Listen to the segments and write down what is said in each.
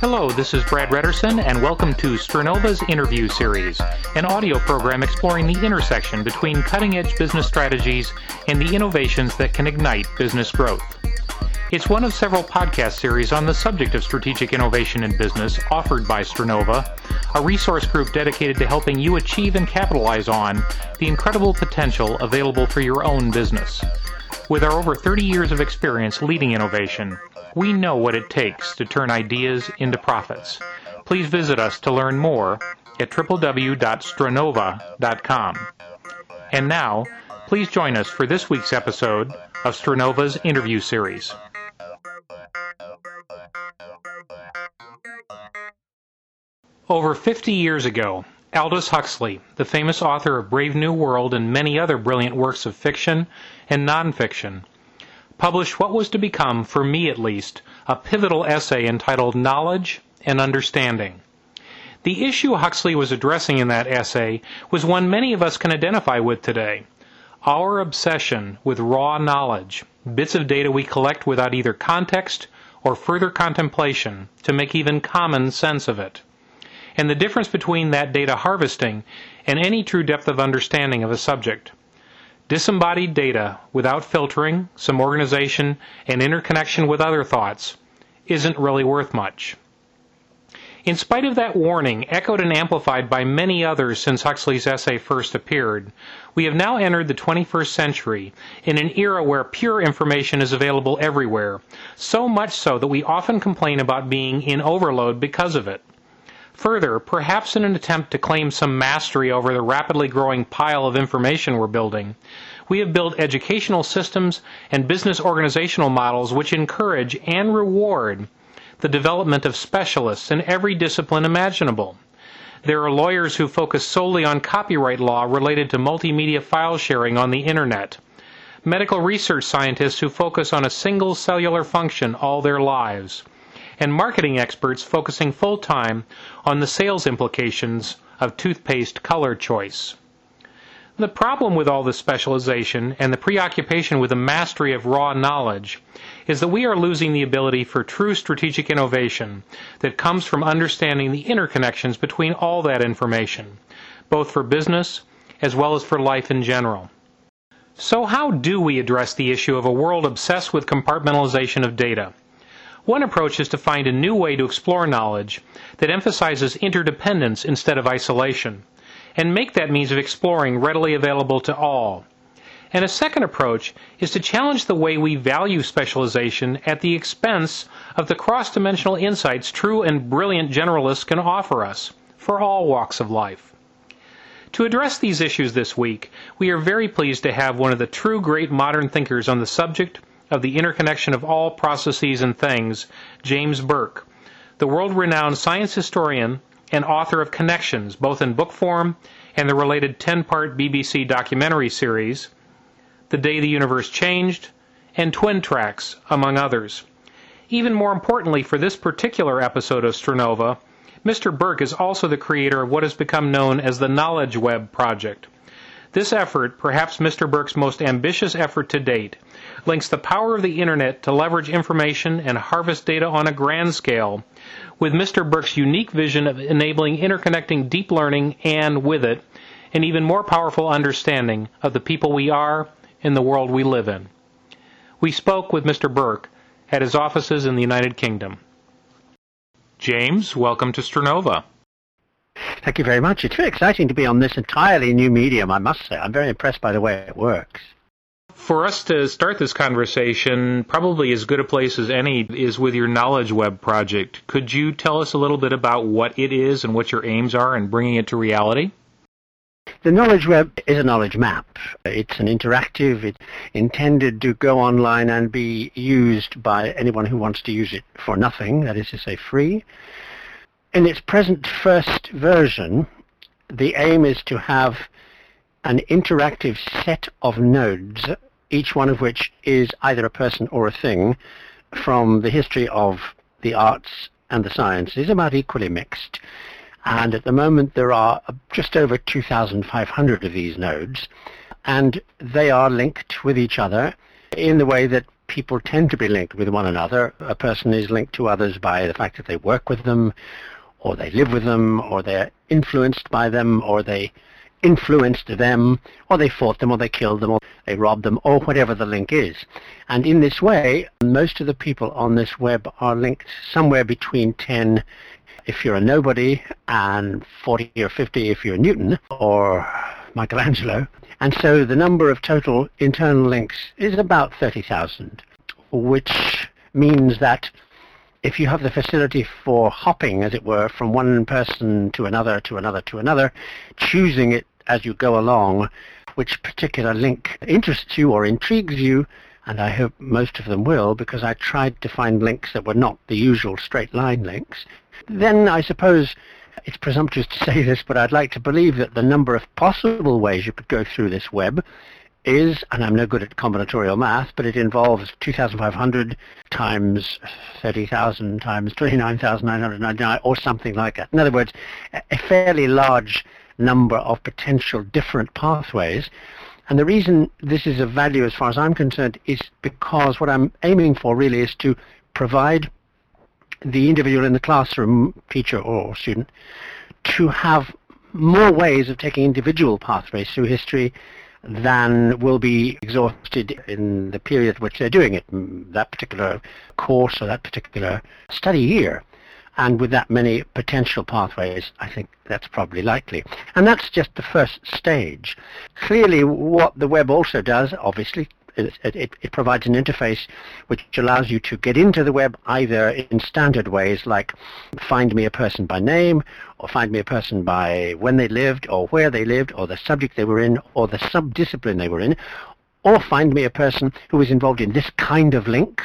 Hello, this is Brad Redderson, and welcome to Stranova's Interview Series, an audio program exploring the intersection between cutting edge business strategies and the innovations that can ignite business growth. It's one of several podcast series on the subject of strategic innovation in business offered by Stranova, a resource group dedicated to helping you achieve and capitalize on the incredible potential available for your own business. With our over 30 years of experience leading innovation, we know what it takes to turn ideas into profits. Please visit us to learn more at www.stranova.com. And now, please join us for this week's episode of Stranova's interview series. Over 50 years ago, Aldous Huxley, the famous author of Brave New World and many other brilliant works of fiction and nonfiction, published what was to become, for me at least, a pivotal essay entitled Knowledge and Understanding. The issue Huxley was addressing in that essay was one many of us can identify with today our obsession with raw knowledge, bits of data we collect without either context or further contemplation to make even common sense of it and the difference between that data harvesting and any true depth of understanding of a subject. Disembodied data without filtering, some organization, and interconnection with other thoughts isn't really worth much. In spite of that warning, echoed and amplified by many others since Huxley's essay first appeared, we have now entered the 21st century in an era where pure information is available everywhere, so much so that we often complain about being in overload because of it. Further, perhaps in an attempt to claim some mastery over the rapidly growing pile of information we're building, we have built educational systems and business organizational models which encourage and reward the development of specialists in every discipline imaginable. There are lawyers who focus solely on copyright law related to multimedia file sharing on the Internet. Medical research scientists who focus on a single cellular function all their lives and marketing experts focusing full time on the sales implications of toothpaste color choice. The problem with all this specialization and the preoccupation with the mastery of raw knowledge is that we are losing the ability for true strategic innovation that comes from understanding the interconnections between all that information, both for business as well as for life in general. So, how do we address the issue of a world obsessed with compartmentalization of data? One approach is to find a new way to explore knowledge that emphasizes interdependence instead of isolation, and make that means of exploring readily available to all. And a second approach is to challenge the way we value specialization at the expense of the cross dimensional insights true and brilliant generalists can offer us for all walks of life. To address these issues this week, we are very pleased to have one of the true great modern thinkers on the subject of the interconnection of all processes and things, James Burke, the world renowned science historian and author of Connections, both in book form and the related 10 part BBC documentary series, The Day the Universe Changed, and Twin Tracks, among others. Even more importantly for this particular episode of Stranova, Mr. Burke is also the creator of what has become known as the Knowledge Web Project. This effort, perhaps Mr. Burke's most ambitious effort to date, links the power of the Internet to leverage information and harvest data on a grand scale, with Mr. Burke's unique vision of enabling interconnecting deep learning and, with it, an even more powerful understanding of the people we are and the world we live in. We spoke with Mr. Burke at his offices in the United Kingdom. James, welcome to Stranova. Thank you very much. It's very exciting to be on this entirely new medium, I must say. I'm very impressed by the way it works for us to start this conversation, probably as good a place as any is with your Knowledge Web project. Could you tell us a little bit about what it is and what your aims are in bringing it to reality? The Knowledge Web is a knowledge map. It's an interactive, it's intended to go online and be used by anyone who wants to use it for nothing, that is to say free. In its present first version, the aim is to have an interactive set of nodes each one of which is either a person or a thing from the history of the arts and the sciences, about equally mixed. And at the moment there are just over 2,500 of these nodes. and they are linked with each other in the way that people tend to be linked with one another. A person is linked to others by the fact that they work with them, or they live with them, or they're influenced by them, or they influenced them, or they fought them, or they killed them, or they robbed them, or whatever the link is. And in this way, most of the people on this web are linked somewhere between 10 if you're a nobody, and 40 or 50 if you're Newton or Michelangelo. And so the number of total internal links is about 30,000, which means that if you have the facility for hopping, as it were, from one person to another, to another, to another, choosing it as you go along, which particular link interests you or intrigues you, and I hope most of them will, because I tried to find links that were not the usual straight line links, then I suppose it's presumptuous to say this, but I'd like to believe that the number of possible ways you could go through this web is, and I'm no good at combinatorial math, but it involves 2,500 times 30,000 times 29,999 or something like that. In other words, a fairly large number of potential different pathways. And the reason this is of value as far as I'm concerned is because what I'm aiming for really is to provide the individual in the classroom, teacher or student, to have more ways of taking individual pathways through history than will be exhausted in the period which they're doing it, that particular course or that particular study year. And with that many potential pathways, I think that's probably likely. And that's just the first stage. Clearly, what the web also does, obviously, it, it, it, provides an interface which allows you to get into the web either in standard ways like find me a person by name or find me a person by when they lived or where they lived or the subject they were in or the subdiscipline they were in or find me a person who was involved in this kind of link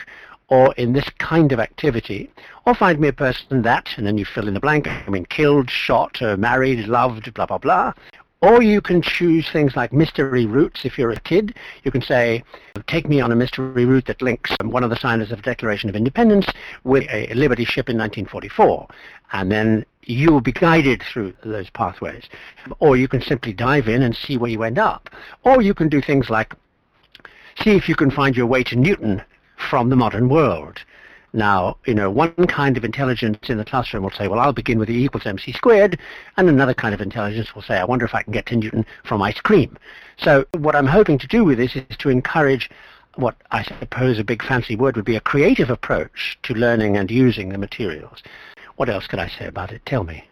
or in this kind of activity, or find me a person that, and then you fill in the blank, I mean, killed, shot, uh, married, loved, blah, blah, blah, or you can choose things like mystery routes if you're a kid. You can say, take me on a mystery route that links one of the signers of the Declaration of Independence with a Liberty ship in 1944. And then you will be guided through those pathways. Or you can simply dive in and see where you end up. Or you can do things like see if you can find your way to Newton from the modern world. Now, you know, one kind of intelligence in the classroom will say, well, I'll begin with E equals mc squared, and another kind of intelligence will say, I wonder if I can get to Newton from ice cream. So what I'm hoping to do with this is to encourage what I suppose a big fancy word would be a creative approach to learning and using the materials. What else could I say about it? Tell me.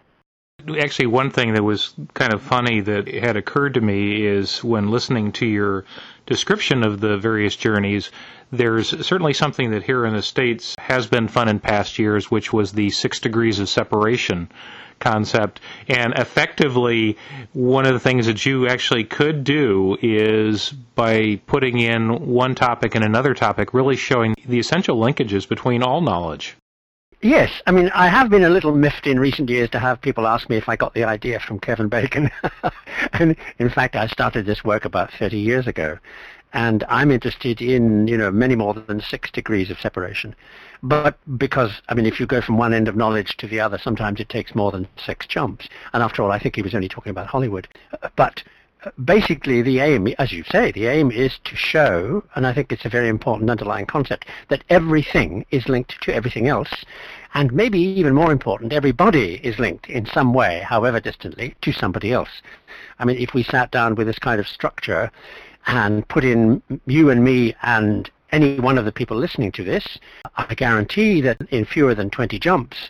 Actually, one thing that was kind of funny that had occurred to me is when listening to your description of the various journeys, there's certainly something that here in the States has been fun in past years, which was the six degrees of separation concept. And effectively, one of the things that you actually could do is by putting in one topic and another topic, really showing the essential linkages between all knowledge. Yes, I mean, I have been a little miffed in recent years to have people ask me if I got the idea from Kevin Bacon. and in fact, I started this work about 30 years ago. And I'm interested in, you know, many more than six degrees of separation. But because, I mean, if you go from one end of knowledge to the other, sometimes it takes more than six jumps. And after all, I think he was only talking about Hollywood. Uh, but uh, basically the aim, as you say, the aim is to show, and I think it's a very important underlying concept, that everything is linked to everything else, and maybe even more important, everybody is linked in some way, however distantly, to somebody else. I mean, if we sat down with this kind of structure and put in you and me and any one of the people listening to this, I guarantee that in fewer than 20 jumps,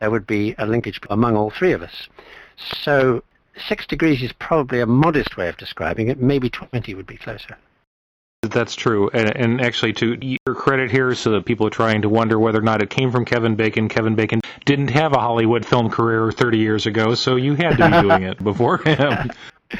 there would be a linkage among all three of us. So six degrees is probably a modest way of describing it. Maybe 20 would be closer. That's true. And, and, actually, to your credit here, so that people are trying to wonder whether or not it came from Kevin Bacon, Kevin Bacon didn't have a Hollywood film career 30 years ago, so you had to be doing it before him.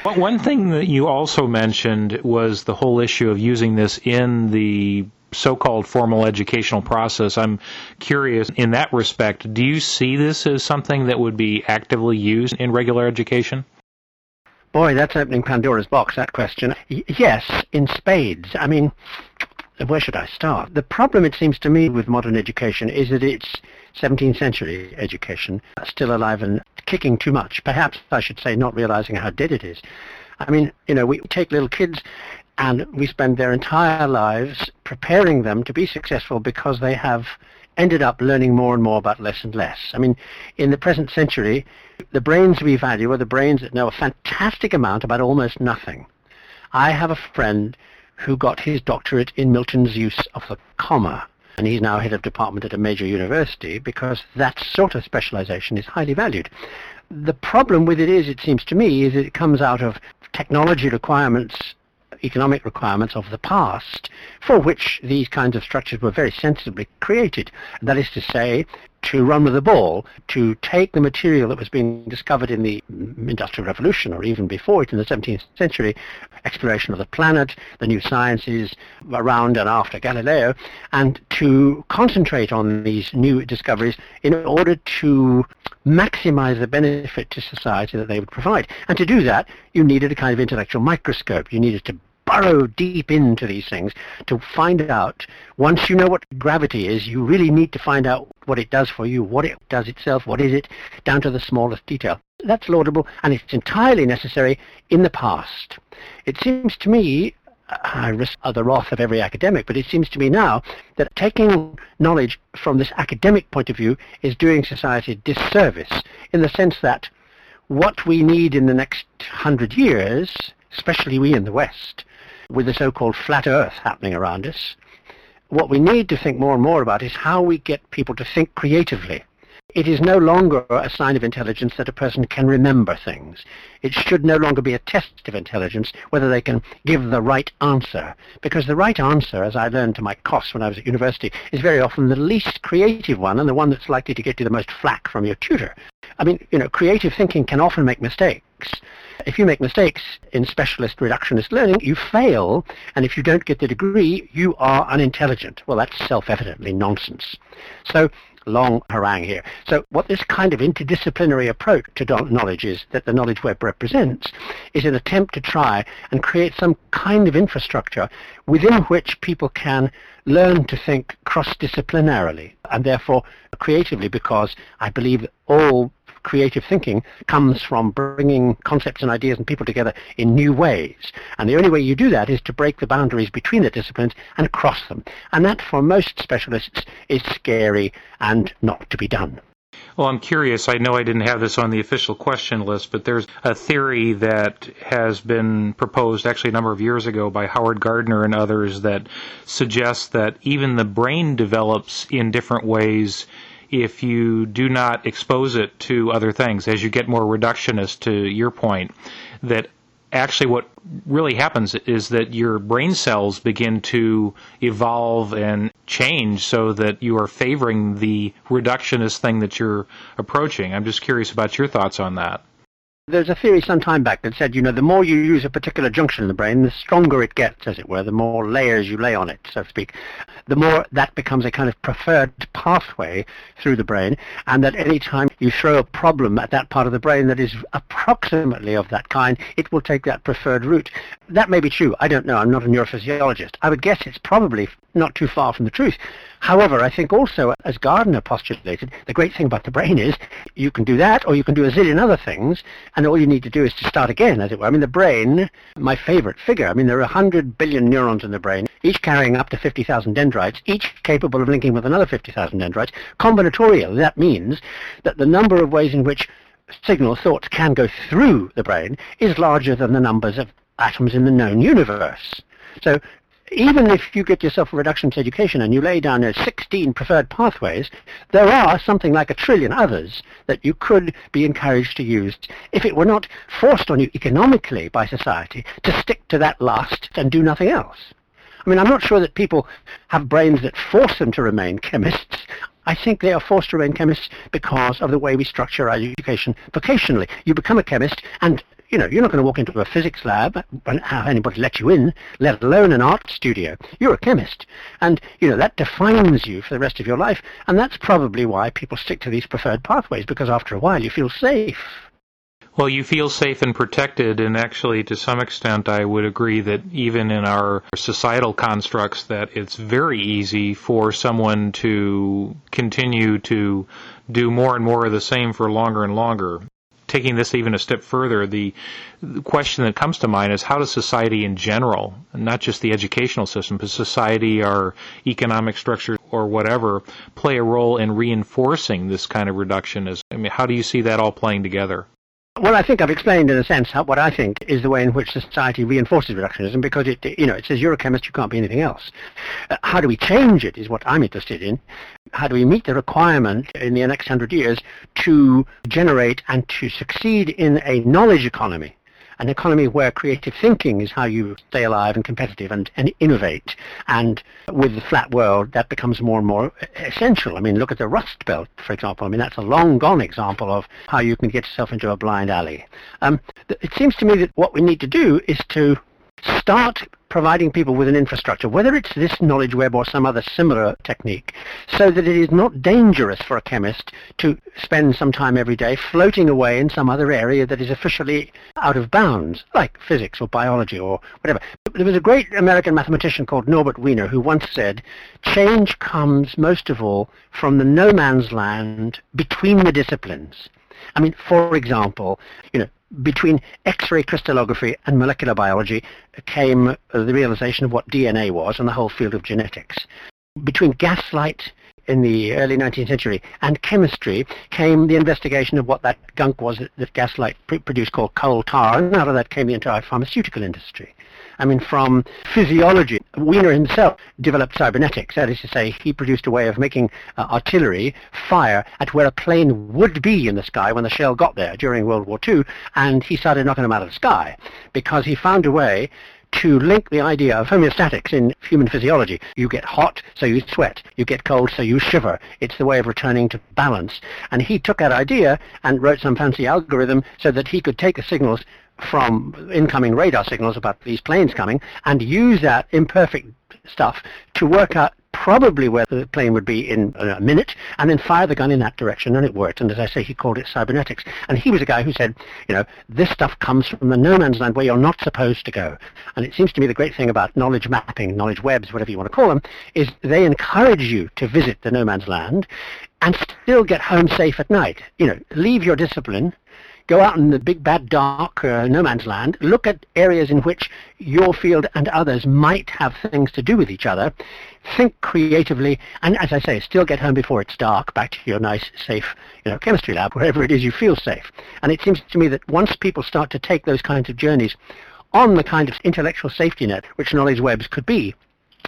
But one thing that you also mentioned was the whole issue of using this in the so-called formal educational process. I'm curious in that respect, do you see this as something that would be actively used in regular education? Boy, that's opening Pandora's box, that question. Y- yes, in spades. I mean, where should I start? The problem, it seems to me, with modern education is that it's 17th century education, still alive and kicking too much. Perhaps I should say not realizing how dead it is. I mean, you know, we take little kids and we spend their entire lives preparing them to be successful because they have ended up learning more and more about less and less. I mean, in the present century, the brains we value are the brains that know a fantastic amount about almost nothing. I have a friend who got his doctorate in Milton's use of the comma, and he's now head of department at a major university because that sort of specialization is highly valued. The problem with it is, it seems to me, is it comes out of technology requirements economic requirements of the past for which these kinds of structures were very sensibly created. That is to say, to run with the ball, to take the material that was being discovered in the Industrial Revolution or even before it in the 17th century, exploration of the planet, the new sciences around and after Galileo, and to concentrate on these new discoveries in order to maximize the benefit to society that they would provide. And to do that, you needed a kind of intellectual microscope. You needed to burrow deep into these things to find out, once you know what gravity is, you really need to find out what it does for you, what it does itself, what is it, down to the smallest detail. That's laudable, and it's entirely necessary in the past. It seems to me uh, I risk the wrath of every academic, but it seems to me now that taking knowledge from this academic point of view is doing society a disservice in the sense that what we need in the next hundred years, especially we in the West, with the so-called flat earth happening around us, what we need to think more and more about is how we get people to think creatively. It is no longer a sign of intelligence that a person can remember things. It should no longer be a test of intelligence whether they can give the right answer. Because the right answer, as I learned to my cost when I was at university, is very often the least creative one and the one that's likely to get you the most flack from your tutor. I mean, you know, creative thinking can often make mistakes. If you make mistakes in specialist reductionist learning, you fail, and if you don't get the degree, you are unintelligent. Well, that's self-evidently nonsense. So long harangue here. So what this kind of interdisciplinary approach to knowledge is that the knowledge web represents is an attempt to try and create some kind of infrastructure within which people can learn to think cross-disciplinarily and therefore creatively because I believe all creative thinking comes from bringing concepts and ideas and people together in new ways. And the only way you do that is to break the boundaries between the disciplines and cross them. And that, for most specialists, is scary and not to be done. Well, I'm curious. I know I didn't have this on the official question list, but there's a theory that has been proposed actually a number of years ago by Howard Gardner and others that suggests that even the brain develops in different ways if you do not expose it to other things, as you get more reductionist to your point, that actually what really happens is that your brain cells begin to evolve and change so that you are favoring the reductionist thing that you're approaching. I'm just curious about your thoughts on that. There's a theory some time back that said, you know, the more you use a particular junction in the brain, the stronger it gets, as it were, the more layers you lay on it, so to speak, the more that becomes a kind of preferred pathway through the brain, and that any time you throw a problem at that part of the brain that is approximately of that kind, it will take that preferred route. That may be true. I don't know. I'm not a neurophysiologist. I would guess it's probably not too far from the truth. However, I think also, as Gardner postulated, the great thing about the brain is you can do that or you can do a zillion other things, and all you need to do is to start again, as it were. I mean, the brain, my favorite figure, I mean, there are 100 billion neurons in the brain, each carrying up to 50,000 dendrites, each capable of linking with another 50,000 dendrites. Combinatorial, that means that the number of ways in which signal thoughts can go through the brain is larger than the numbers of atoms in the known universe. So even if you get yourself a reductionist education and you lay down those 16 preferred pathways, there are something like a trillion others that you could be encouraged to use if it were not forced on you economically by society to stick to that last and do nothing else. I mean, I'm not sure that people have brains that force them to remain chemists. I think they are forced to remain chemists because of the way we structure our education vocationally. You become a chemist, and you know, you're not going to walk into a physics lab and have anybody let you in, let alone an art studio. You're a chemist. And, you know, that defines you for the rest of your life. And that's probably why people stick to these preferred pathways, because after a while you feel safe. Well, you feel safe and protected, and actually, to some extent, I would agree that even in our societal constructs, that it's very easy for someone to continue to do more and more of the same for longer and longer taking this even a step further, the, question that comes to mind is how does society in general, not just the educational system, but society, our economic structure, or whatever, play a role in reinforcing this kind of reductionism? I mean, how do you see that all playing together? Well, I think I've explained in a sense how, what I think is the way in which society reinforces reductionism because it, you know, it says you're a chemist, you can't be anything else. Uh, how do we change it is what I'm interested in. How do we meet the requirement in the next hundred years to generate and to succeed in a knowledge economy? An economy where creative thinking is how you stay alive and competitive and, and innovate. And with the flat world, that becomes more and more essential. I mean, look at the Rust Belt, for example. I mean, that's a long gone example of how you can get yourself into a blind alley. Um, it seems to me that what we need to do is to start providing people with an infrastructure, whether it's this knowledge web or some other similar technique, so that it is not dangerous for a chemist to spend some time every day floating away in some other area that is officially out of bounds, like physics or biology or whatever. There was a great American mathematician called Norbert Wiener who once said, change comes most of all from the no man's land between the disciplines. I mean, for example, you know, between X-ray crystallography and molecular biology came the realization of what DNA was and the whole field of genetics. Between gaslight in the early 19th century and chemistry came the investigation of what that gunk was that, gaslight produced called coal tar, and out of that came the entire pharmaceutical industry. I mean, from physiology, Wiener himself developed cybernetics. That is to say, he produced a way of making uh, artillery fire at where a plane would be in the sky when the shell got there during World War II, and he started knocking them out of the sky because he found a way to link the idea of homeostatics in human physiology. You get hot, so you sweat. You get cold, so you shiver. It's the way of returning to balance. And he took that idea and wrote some fancy algorithm so that he could take the signals from incoming radar signals about these planes coming and use that imperfect stuff to work out probably where the plane would be in a minute, and then fire the gun in that direction, and it worked. And as I say, he called it cybernetics. And he was a guy who said, you know, this stuff comes from the no man's land where you're not supposed to go. And it seems to me the great thing about knowledge mapping, knowledge webs, whatever you want to call them, is they encourage you to visit the no man's land and still get home safe at night. You know, leave your discipline go out in the big bad dark uh, no man's land, look at areas in which your field and others might have things to do with each other, think creatively, and as I say, still get home before it's dark, back to your nice, safe, you know, chemistry lab, wherever it is you feel safe. And it seems to me that once people start to take those kinds of journeys on the kind of intellectual safety net which knowledge webs could be,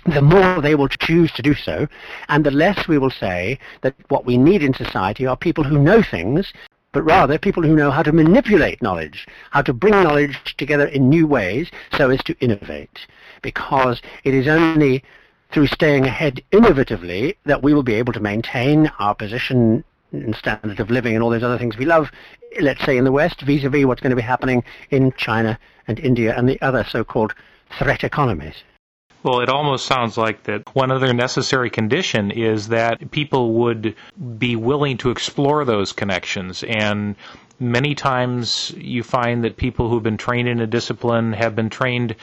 the more they will choose to do so, and the less we will say that what we need in society are people who know things but rather people who know how to manipulate knowledge, how to bring knowledge together in new ways so as to innovate. Because it is only through staying ahead innovatively that we will be able to maintain our position and standard of living and all those other things we love, let's say in the West, vis-a-vis what's going to be happening in China and India and the other so-called threat economies. Well, it almost sounds like that one other necessary condition is that people would be willing to explore those connections and many times you find that people who've been trained in a discipline have been trained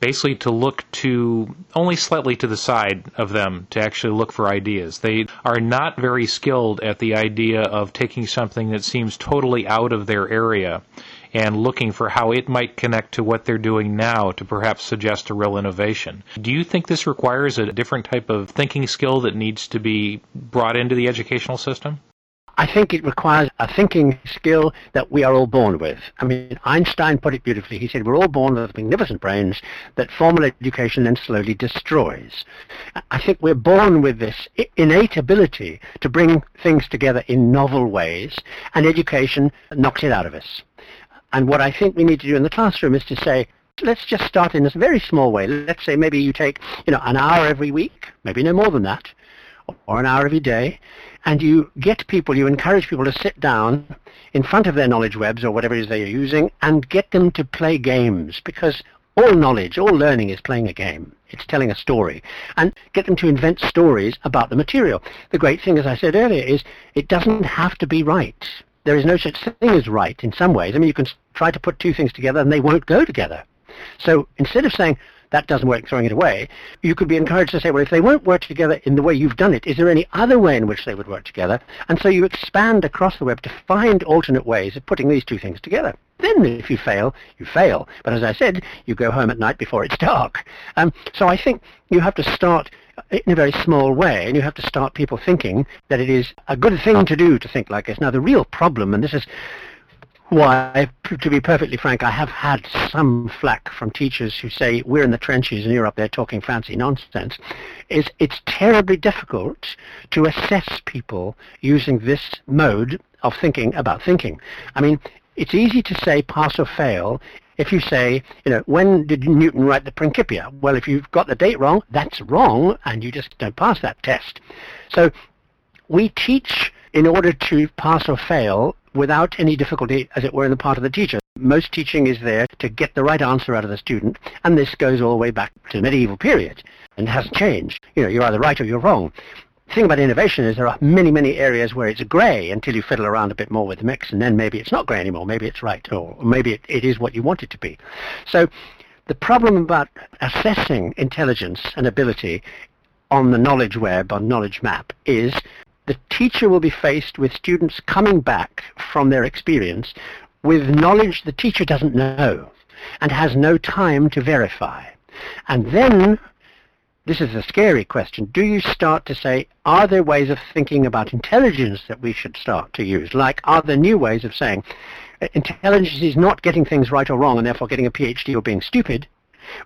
basically to look to only slightly to the side of them to actually look for ideas. They are not very skilled at the idea of taking something that seems totally out of their area and looking for how it might connect to what they're doing now to perhaps suggest a real innovation. Do you think this requires a different type of thinking skill that needs to be brought into the educational system? I think it requires a thinking skill that we are all born with. I mean, Einstein put it beautifully. He said, we're all born with magnificent brains that formal education then slowly destroys. I think we're born with this innate ability to bring things together in novel ways, and education knocks it out of us. And what I think we need to do in the classroom is to say, let's just start in a very small way. Let's say maybe you take, you know, an hour every week, maybe no more than that, or an hour every day, and you get people, you encourage people to sit down in front of their knowledge webs or whatever it is they are using and get them to play games because all knowledge, all learning is playing a game. It's telling a story. And get them to invent stories about the material. The great thing, as I said earlier, is it doesn't have to be right there is no such thing as right in some ways. I mean, you can try to put two things together and they won't go together. So instead of saying, that doesn't work, throwing it away. You could be encouraged to say, well, if they won't work together in the way you've done it, is there any other way in which they would work together? And so you expand across the web to find alternate ways of putting these two things together. Then if you fail, you fail. But as I said, you go home at night before it's dark. Um, so I think you have to start in a very small way, and you have to start people thinking that it is a good thing to do to think like this. Now, the real problem, and this is why, to be perfectly frank, I have had some flack from teachers who say we're in the trenches and you're up there talking fancy nonsense, is it's terribly difficult to assess people using this mode of thinking about thinking. I mean, it's easy to say pass or fail if you say, you know, when did Newton write the Principia? Well, if you've got the date wrong, that's wrong, and you just don't pass that test. So we teach in order to pass or fail without any difficulty, as it were, in the part of the teacher. Most teaching is there to get the right answer out of the student, and this goes all the way back to the medieval period and hasn't changed. You know, you're either right or you're wrong. The thing about innovation is there are many, many areas where it's grey until you fiddle around a bit more with the mix, and then maybe it's not grey anymore. Maybe it's right, or maybe it, it is what you want it to be. So the problem about assessing intelligence and ability on the knowledge web, on knowledge map, is the teacher will be faced with students coming back from their experience with knowledge the teacher doesn't know and has no time to verify. And then, this is a scary question, do you start to say, are there ways of thinking about intelligence that we should start to use? Like, are there new ways of saying, uh, intelligence is not getting things right or wrong and therefore getting a PhD or being stupid,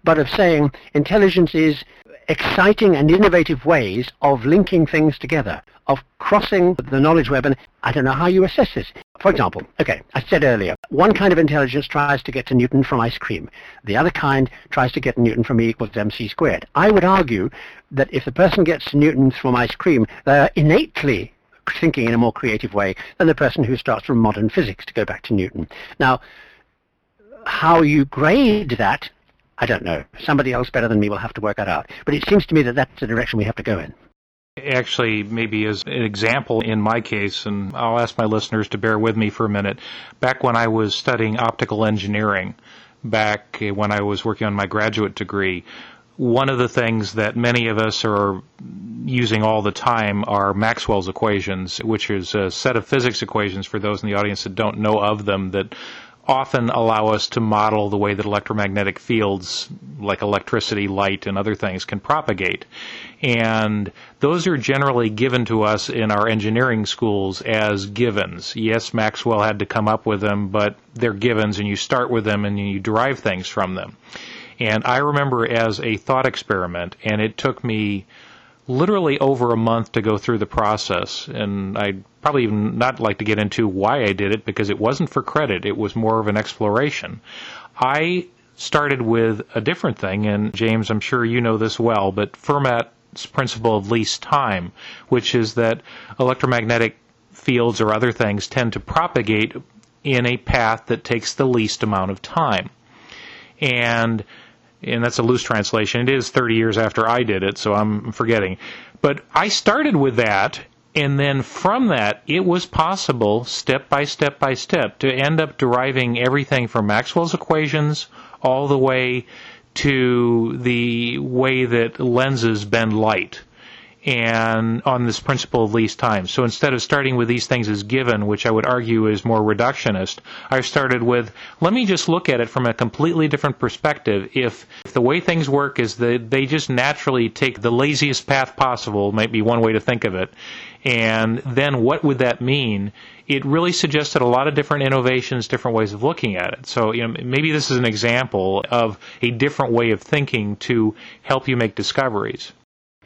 but of saying intelligence is exciting and innovative ways of linking things together, of crossing the knowledge web. And I don't know how you assess this. For example, okay, I said earlier, one kind of intelligence tries to get to Newton from ice cream. The other kind tries to get Newton from E equals mc squared. I would argue that if the person gets to Newton from ice cream, they are innately thinking in a more creative way than the person who starts from modern physics to go back to Newton. Now, how you grade that I don't know. Somebody else better than me will have to work that out. But it seems to me that that's the direction we have to go in. Actually, maybe as an example in my case, and I'll ask my listeners to bear with me for a minute. Back when I was studying optical engineering, back when I was working on my graduate degree, one of the things that many of us are using all the time are Maxwell's equations, which is a set of physics equations for those in the audience that don't know of them that often allow us to model the way that electromagnetic fields, like electricity, light, and other things, can propagate. And those are generally given to us in our engineering schools as givens. Yes, Maxwell had to come up with them, but they're givens, and you start with them and you derive things from them. And I remember as a thought experiment, and it took me literally over a month to go through the process. And I'd probably even not like to get into why I did it because it wasn't for credit, it was more of an exploration. I started with a different thing, and James, I'm sure you know this well, but Fermat's principle of least time, which is that electromagnetic fields or other things tend to propagate in a path that takes the least amount of time. And and that's a loose translation. It is 30 years after I did it, so I'm forgetting. But I started with that, and then from that, it was possible, step by step by step, to end up deriving everything from Maxwell's equations all the way to the way that lenses bend light and on this principle of least time. So instead of starting with these things as given, which I would argue is more reductionist, I started with let me just look at it from a completely different perspective. If, if the way things work is that they just naturally take the laziest path possible, might be one way to think of it, and then what would that mean? It really suggested a lot of different innovations, different ways of looking at it. So you know, maybe this is an example of a different way of thinking to help you make discoveries.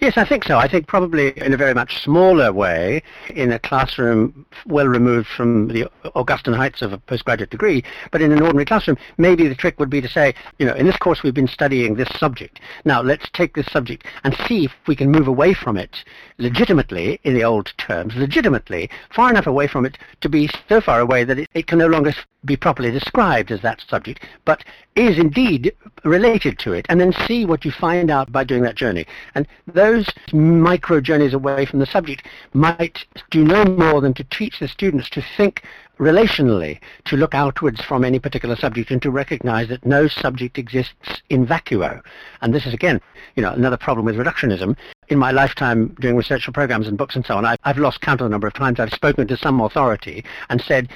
Yes, I think so. I think probably in a very much smaller way, in a classroom well removed from the Augustan heights of a postgraduate degree, but in an ordinary classroom, maybe the trick would be to say, you know, in this course we've been studying this subject. Now let's take this subject and see if we can move away from it legitimately, in the old terms, legitimately, far enough away from it to be so far away that it, it can no longer be properly described as that subject, but is indeed related to it, and then see what you find out by doing that journey. And those those micro journeys away from the subject might do no more than to teach the students to think relationally, to look outwards from any particular subject and to recognize that no subject exists in vacuo. And this is, again, you know, another problem with reductionism. In my lifetime doing research for programs and books and so on, I've lost count of the number of times I've spoken to some authority and said,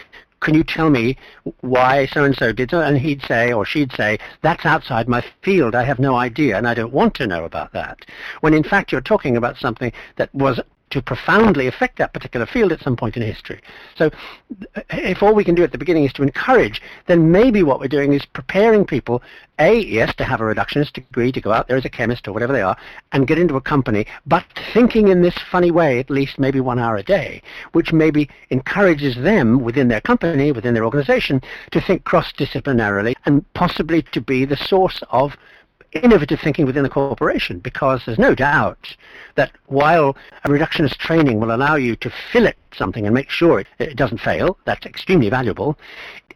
can you tell me why so-and-so did so? And he'd say, or she'd say, that's outside my field. I have no idea, and I don't want to know about that. When in fact you're talking about something that was to profoundly affect that particular field at some point in history. So if all we can do at the beginning is to encourage, then maybe what we're doing is preparing people, A, yes, to have a reductionist degree, to go out there as a chemist or whatever they are, and get into a company, but thinking in this funny way at least maybe one hour a day, which maybe encourages them within their company, within their organization, to think cross-disciplinarily and possibly to be the source of innovative thinking within the corporation because there's no doubt that while a reductionist training will allow you to fillet something and make sure it, it doesn't fail, that's extremely valuable,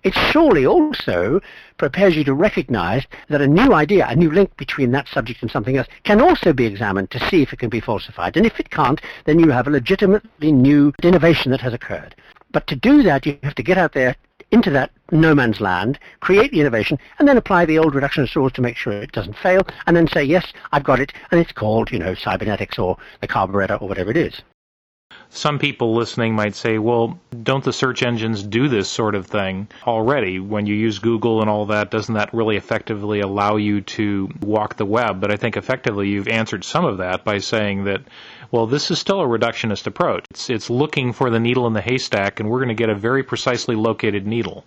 it surely also prepares you to recognize that a new idea, a new link between that subject and something else, can also be examined to see if it can be falsified. And if it can't, then you have a legitimately new innovation that has occurred. But to do that, you have to get out there into that no man's land, create the innovation, and then apply the old reductionist rules to make sure it doesn't fail, and then say, yes, I've got it, and it's called, you know, cybernetics or the carburetor or whatever it is. Some people listening might say, well, don't the search engines do this sort of thing already? When you use Google and all that, doesn't that really effectively allow you to walk the web? But I think effectively you've answered some of that by saying that well, this is still a reductionist approach. It's, it's looking for the needle in the haystack, and we're going to get a very precisely located needle.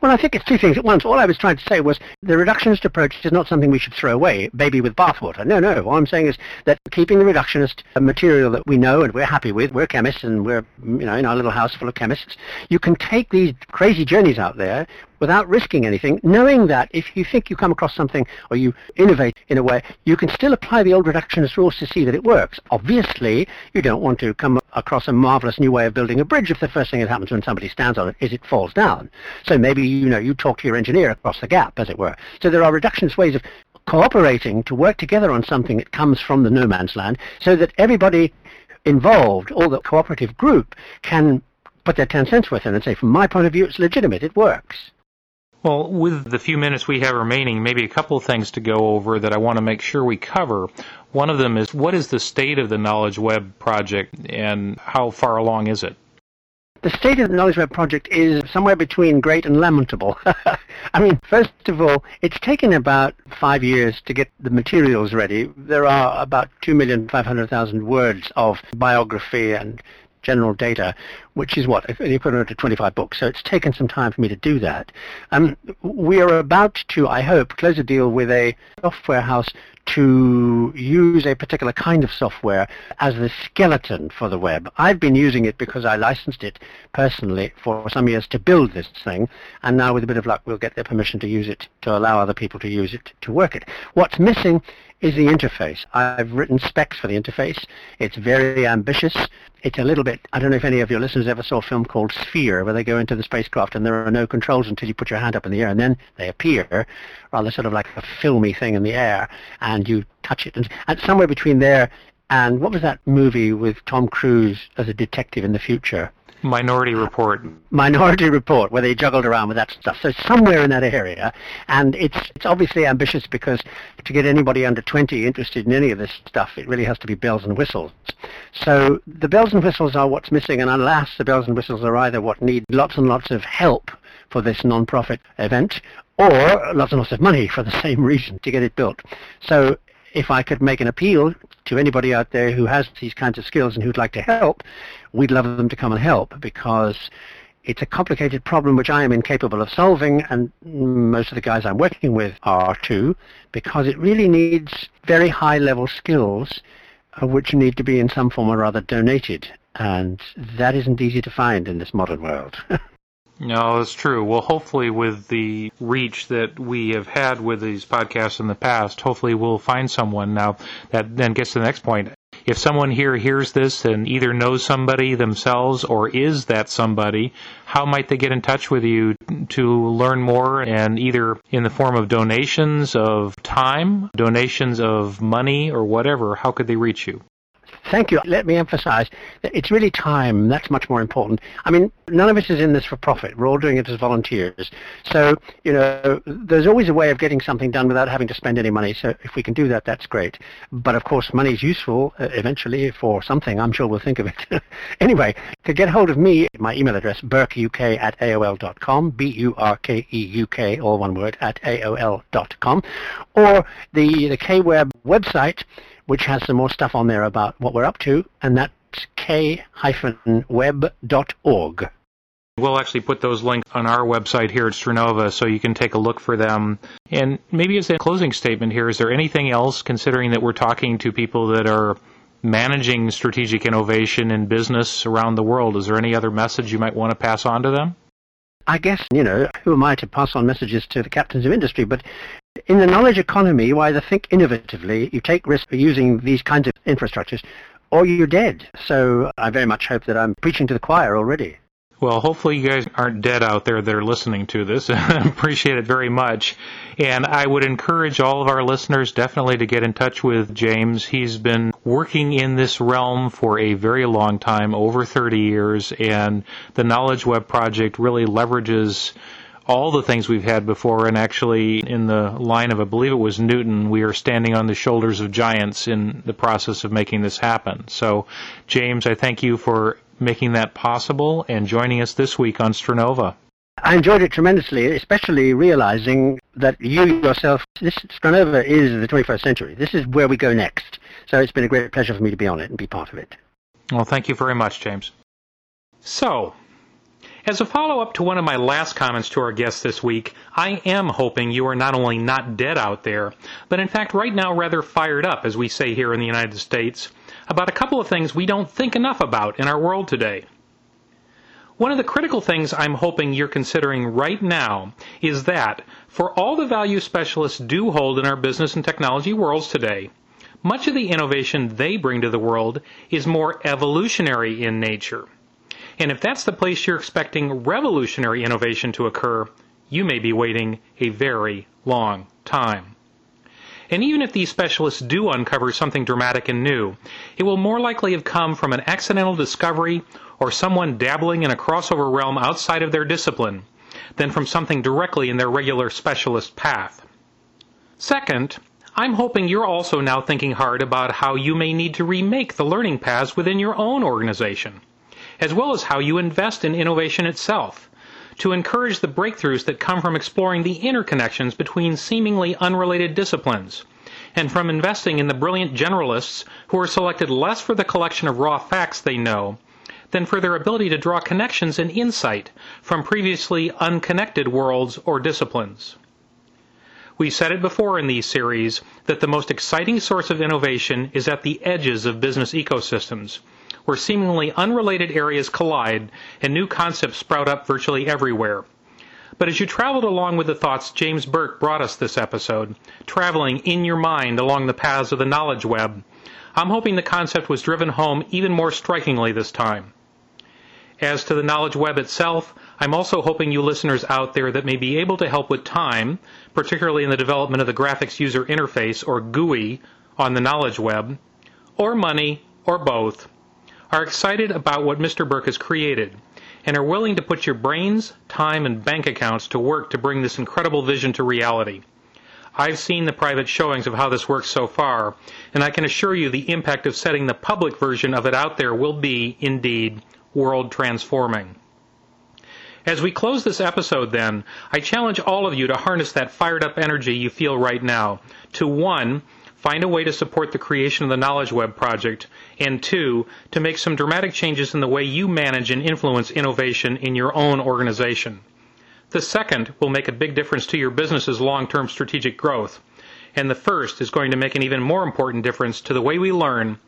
Well, I think it's two things at once. All I was trying to say was the reductionist approach is not something we should throw away, baby with bathwater. No, no. All I'm saying is that keeping the reductionist material that we know and we're happy with, we're chemists and we're, you know, in our little house full of chemists, you can take these crazy journeys out there without risking anything, knowing that if you think you come across something or you innovate in a way, you can still apply the old reductionist rules to see that it works. Obviously, you don't want to come across a marvelous new way of building a bridge if the first thing that happens when somebody stands on it is it falls down. So maybe, you know, you talk to your engineer across the gap, as it were. So there are reductionist ways of cooperating to work together on something that comes from the no man's land so that everybody involved, all the cooperative group, can put their 10 cents worth in and say, from my point of view, it's legitimate, it works. Well, with the few minutes we have remaining, maybe a couple of things to go over that I want to make sure we cover. One of them is what is the state of the Knowledge Web project and how far along is it? The state of the Knowledge Web project is somewhere between great and lamentable. I mean, first of all, it's taken about five years to get the materials ready. There are about 2,500,000 words of biography and general data, which is what, the equivalent to 25 books. So it's taken some time for me to do that. Um, we are about to, I hope, close a deal with a software house to use a particular kind of software as the skeleton for the web. I've been using it because I licensed it personally for some years to build this thing, and now with a bit of luck we'll get their permission to use it, to allow other people to use it, to work it. What's missing is the interface. I've written specs for the interface. It's very ambitious. It's a little bit, I don't know if any of your listeners ever saw a film called Sphere, where they go into the spacecraft and there are no controls until you put your hand up in the air, and then they appear, rather sort of like a filmy thing in the air, and you touch it. And, and somewhere between there and what was that movie with Tom Cruise as a detective in the future? Minority Report. Minority Report, where they juggled around with that stuff. So somewhere in that area, and it's it's obviously ambitious because to get anybody under 20 interested in any of this stuff, it really has to be bells and whistles. So the bells and whistles are what's missing, and alas, the bells and whistles are either what need lots and lots of help for this non-profit event, or lots and lots of money for the same reason to get it built. So if I could make an appeal to anybody out there who has these kinds of skills and who'd like to help, we'd love them to come and help because it's a complicated problem which I am incapable of solving, and most of the guys I'm working with are too, because it really needs very high-level skills uh, which need to be in some form or other donated, and that isn't easy to find in this modern world. No, it's true. Well, hopefully, with the reach that we have had with these podcasts in the past, hopefully we'll find someone. Now, that then gets to the next point. If someone here hears this and either knows somebody themselves or is that somebody, how might they get in touch with you to learn more and either in the form of donations of time, donations of money, or whatever? How could they reach you? Thank you. Let me emphasize that it's really time. That's much more important. I mean, none of us is in this for profit. We're all doing it as volunteers. So, you know, there's always a way of getting something done without having to spend any money. So if we can do that, that's great. But of course, money is useful uh, eventually for something. I'm sure we'll think of it. anyway, to get hold of me, my email address, burkeuk at aol.com, B-U-R-K-E-U-K, all one word, at aol.com, or the, the KWeb website, which has some more stuff on there about what we're up to, and that's k-web.org. We'll actually put those links on our website here at Stranova so you can take a look for them. And maybe as a closing statement here, is there anything else, considering that we're talking to people that are managing strategic innovation in business around the world, is there any other message you might want to pass on to them? I guess, you know, who am I to pass on messages to the captains of industry? But in the knowledge economy, you either think innovatively, you take risks for using these kinds of infrastructures, or you're dead. So I very much hope that I'm preaching to the choir already. Well, hopefully you guys aren't dead out there that are listening to this. I appreciate it very much. And I would encourage all of our listeners definitely to get in touch with James. He's been working in this realm for a very long time, over 30 years, and the Knowledge Web project really leverages all the things we've had before, and actually, in the line of, I believe it was Newton, we are standing on the shoulders of giants in the process of making this happen. So, James, I thank you for making that possible and joining us this week on Stranova. I enjoyed it tremendously, especially realizing that you yourself, this Stranova is the 21st century. This is where we go next. So it's been a great pleasure for me to be on it and be part of it. Well, thank you very much, James. So, as a follow up to one of my last comments to our guest this week, I am hoping you are not only not dead out there, but in fact right now rather fired up, as we say here in the United States, about a couple of things we don't think enough about in our world today. One of the critical things I'm hoping you're considering right now is that, for all the value specialists do hold in our business and technology worlds today, much of the innovation they bring to the world is more evolutionary in nature. And if that's the place you're expecting revolutionary innovation to occur, you may be waiting a very long time. And even if these specialists do uncover something dramatic and new, it will more likely have come from an accidental discovery or someone dabbling in a crossover realm outside of their discipline than from something directly in their regular specialist path. Second, I'm hoping you're also now thinking hard about how you may need to remake the learning paths within your own organization as well as how you invest in innovation itself, to encourage the breakthroughs that come from exploring the interconnections between seemingly unrelated disciplines, and from investing in the brilliant generalists who are selected less for the collection of raw facts they know than for their ability to draw connections and insight from previously unconnected worlds or disciplines. We've said it before in these series that the most exciting source of innovation is at the edges of business ecosystems, where seemingly unrelated areas collide and new concepts sprout up virtually everywhere. But as you traveled along with the thoughts James Burke brought us this episode, traveling in your mind along the paths of the knowledge web, I'm hoping the concept was driven home even more strikingly this time. As to the knowledge web itself, I'm also hoping you listeners out there that may be able to help with time, particularly in the development of the graphics user interface or GUI on the knowledge web, or money, or both, are excited about what Mr. Burke has created and are willing to put your brains, time, and bank accounts to work to bring this incredible vision to reality. I've seen the private showings of how this works so far, and I can assure you the impact of setting the public version of it out there will be, indeed, world transforming. As we close this episode, then, I challenge all of you to harness that fired up energy you feel right now to one, find a way to support the creation of the Knowledge Web project, and two, to make some dramatic changes in the way you manage and influence innovation in your own organization. The second will make a big difference to your business's long-term strategic growth, and the first is going to make an even more important difference to the way we learn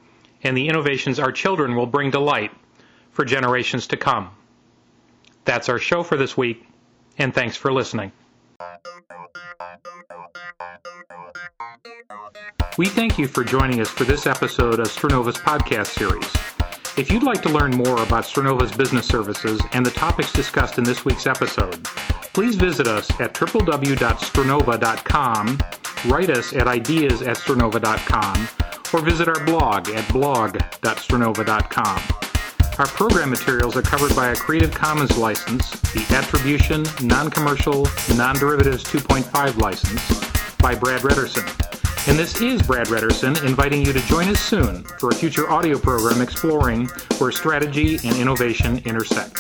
and the innovations our children will bring to light for generations to come. That's our show for this week, and thanks for listening. We thank you for joining us for this episode of Stranova's podcast series. If you'd like to learn more about Stranova's business services and the topics discussed in this week's episode, please visit us at www.stranova.com, write us at ideas at stranova.com, or visit our blog at blog.stranova.com. Our program materials are covered by a Creative Commons license, the Attribution, Non-Commercial, Non-Derivatives 2.5 license by Brad Redderson. And this is Brad Redderson inviting you to join us soon for a future audio program exploring where strategy and innovation intersect.